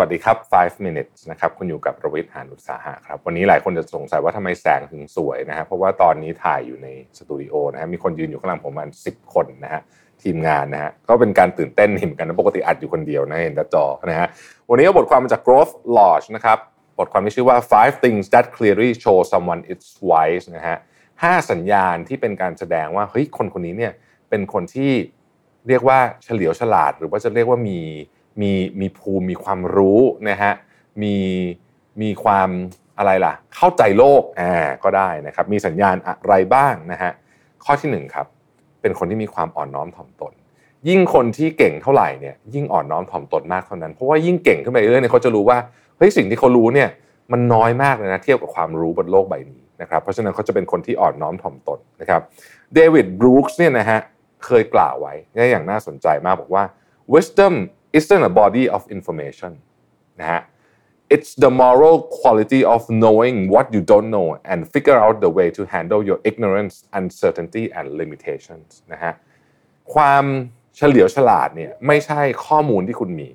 วัสดีครับ 5 minutes นะครับ คุณอยู่กับประวิทย์หานุสาหะครับ วันนี้หลายคนจะสงสัยว่าทำไมแสงถึงสวยนะฮะ เพราะว่าตอนนี้ถ่ายอยู่ในสตูดิโอนะฮะ มีคนยืนอยู่ข้างหลังผมประมาณ10 คนนะฮะ ทีมงานนะฮะ ก็เป็นการตื่นเต้นเห็นกันนะปกติอัดอยู่คนเดียวนะเห็นแต่จอนะฮะ วันนี้ก็บทความมาจาก Growth Lodge นะครับ บทความที่ชื่อว่า five things that clearly show someone Is wise นะฮะห้าสัญญาณที่เป็นการแสดงว่า เฮ้ย คนคนนี้เนี่ย เป็นคนที่เรียกว่าเฉลียวฉลาด หรือว่าจะเรียกว่ามี มีมีภูมิมีความรู้นะฮะมีมีความอะไรล่ะ เข้าใจโลกอ่าก็ได้นะครับ มีสัญญาณอะไรบ้างนะฮะข้อที่หนึ่งครับ เป็นคนที่มีความอ่อนน้อมถ่อมตน ยิ่งคนที่เก่งเท่าไหร่เนี่ยยิ่งอ่อนน้อมถ่อมตนมากเท่านั้น เพราะว่ายิ่งเก่งขึ้นไปเรื่อยเนี่ยเขาจะรู้ว่าเฮ้ยสิ่งที่เขารู้เนี่ยมันน้อยมากเลยนะเทียบกับความรู้บนโลกใบนี้นะครับเพราะฉะนั้นเขาจะเป็นคนที่อ่อนน้อมถ่อมตนนะครับเดวิดบรูคส์เนี่ยนะฮะเคยกล่าวไว้เนี่ยอย่างน่าสนใจมากบอกว่า wisdom isn't a body of information นะฮะ It's the moral quality of knowing what you don't know and figure out the way to handle your ignorance, uncertainty and limitations นะฮะความเฉลียวฉลาดเนี่ยไม่ใช่ข้อมูลที่คุณมี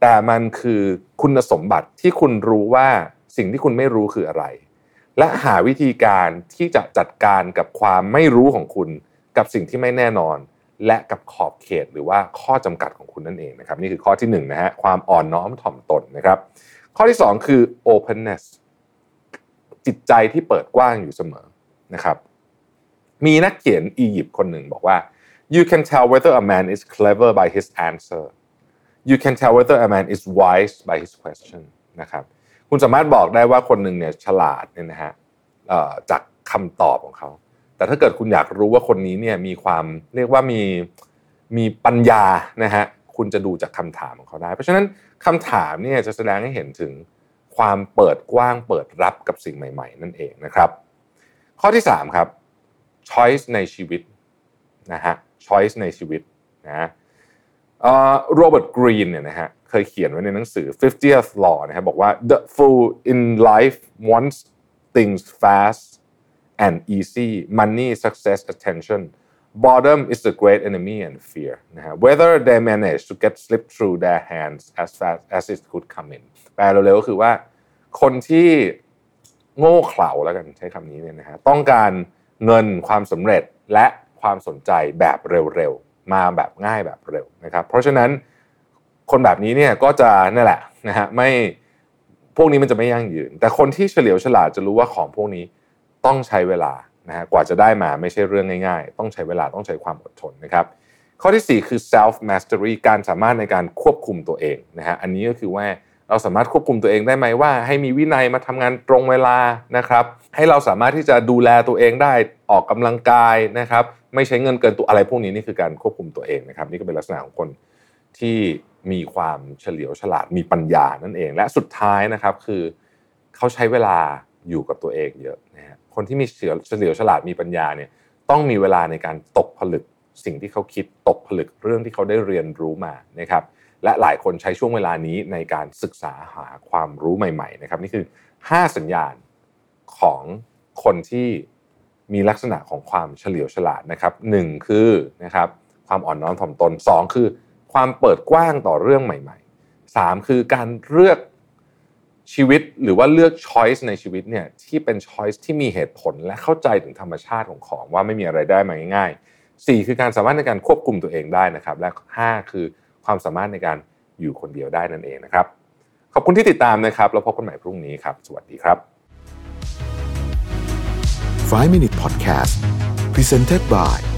แต่มันคือคุณสมบัติที่คุณรู้ว่าสิ่งที่คุณไม่รู้คืออะไร และหาวิธีการที่จะจัดการกับความไม่รู้ของคุณ กับสิ่งที่ไม่แน่นอน และกับขอบเขตหรือว่าข้อจำกัดของคุณนั่นเองนะครับนี่คือข้อที่หนึ่งนะฮะความอ่อนน้อมถ่อมตนนะครับ ข้อที่ 2 คือ openness จิตใจที่เปิดกว้างอยู่เสมอนะครับ มีนักเขียนอียิปต์คนหนึ่งบอกว่า you can tell whether a man is clever by his answer you can tell whether a man is wise by his question นะครับคุณสามารถบอกได้ว่าคนหนึ่งเนี่ยฉลาดเนี่ยนะฮะจากคำตอบของเขา แต่ถ้าเกิดคุณอยากรู้ว่าคนนี้เนี่ยมีความเรียกว่ามีมีปัญญานะฮะคุณจะดูจากคำถามของเขาได้ เพราะฉะนั้นคำถามเนี่ยจะแสดงให้เห็นถึงความเปิดกว้างเปิดรับกับสิ่งใหม่ ๆ นั่นเองนะครับ ข้อที่ 3 ครับ choice ในชีวิตนะฮะ choice ในชีวิตนะโรเบิร์ตกรีนเนี่ยนะฮะเคยเขียนไว้ในหนังสือ 50th Law นะครับบอกว่า the fool in life wants things fast and easy money success attention boredom is the great enemy and fear นะฮะ whether they manage to get slip through their hands as fast as it could come in แปลเร็วๆก็คือว่า คนที่โง่เขลาแล้วกันใช้คำนี้เนี่ยนะฮะต้องการเงินความสำเร็จและความสนใจแบบเร็วๆ มาแบบง่ายแบบเร็วนะครับ เพราะฉะนั้นคนแบบนี้เนี่ยก็จะนั่นแหละนะฮะไม่พวกนี้มันจะไม่ยั่งยืน แต่คนที่เฉลียวฉลาดจะรู้ว่าของพวกนี้ ต้องใช้เวลานะฮะกว่าจะได้มาไม่ใช่เรื่องง่ายๆ ต้องใช้เวลาต้องใช้ความอดทนนะครับ ข้อที่ 4 คือ self mastery การสามารถในการควบคุมตัวเองนะฮะอันนี้ก็คือว่าเราสามารถควบคุมตัวเองได้ไหมว่า ให้มีวินัยมาทำงานตรงเวลานะครับ ให้เราสามารถที่จะดูแลตัวเองได้ออกกำลังกายนะครับ ไม่ใช้เงินเกินตัวอะไรพวกนี้นี่คือการควบคุมตัวเองนะครับ นี่ก็เป็นลักษณะของคนที่มีความเฉลียวฉลาดมีปัญญานั่นเอง และสุดท้ายนะครับคือเขาใช้เวลาอยู่กับตัวเองเยอะนะฮะ คนที่มีเฉลียวฉลาดมีปัญญาเนี่ยต้องมีเวลาในการตกผลึกสิ่งที่เขาคิดตกผลึกเรื่องที่เขาได้เรียนรู้มานะครับและหลายคนใช้ช่วงเวลานี้ในการศึกษาหาความรู้ใหม่ๆนะครับนี่คือ 5 สัญญาณของคนที่มีลักษณะของความเฉลียวฉลาดนะครับหนึ่งคือนะครับความอ่อนน้อมถ่อมตน 2 คือ ความเปิดกว้างต่อเรื่องใหม่ๆ 3 คือการเลือก ชีวิตหรือว่าเลือกช้อยส์ในชีวิตเนี่ยที่เป็นช้อยส์ที่มีเหตุผลและเข้าใจถึงธรรมชาติของของว่าไม่มีอะไรได้มาง่ายๆ 4 คือการสามารถในการควบคุมตัวเองได้นะครับ และ 5 คือความสามารถในการอยู่คนเดียวได้นั่นเองนะครับ ขอบคุณที่ติดตามนะครับแล้วพบกันใหม่พรุ่งนี้ครับ สวัสดีครับ 5 Minute Podcast Presented by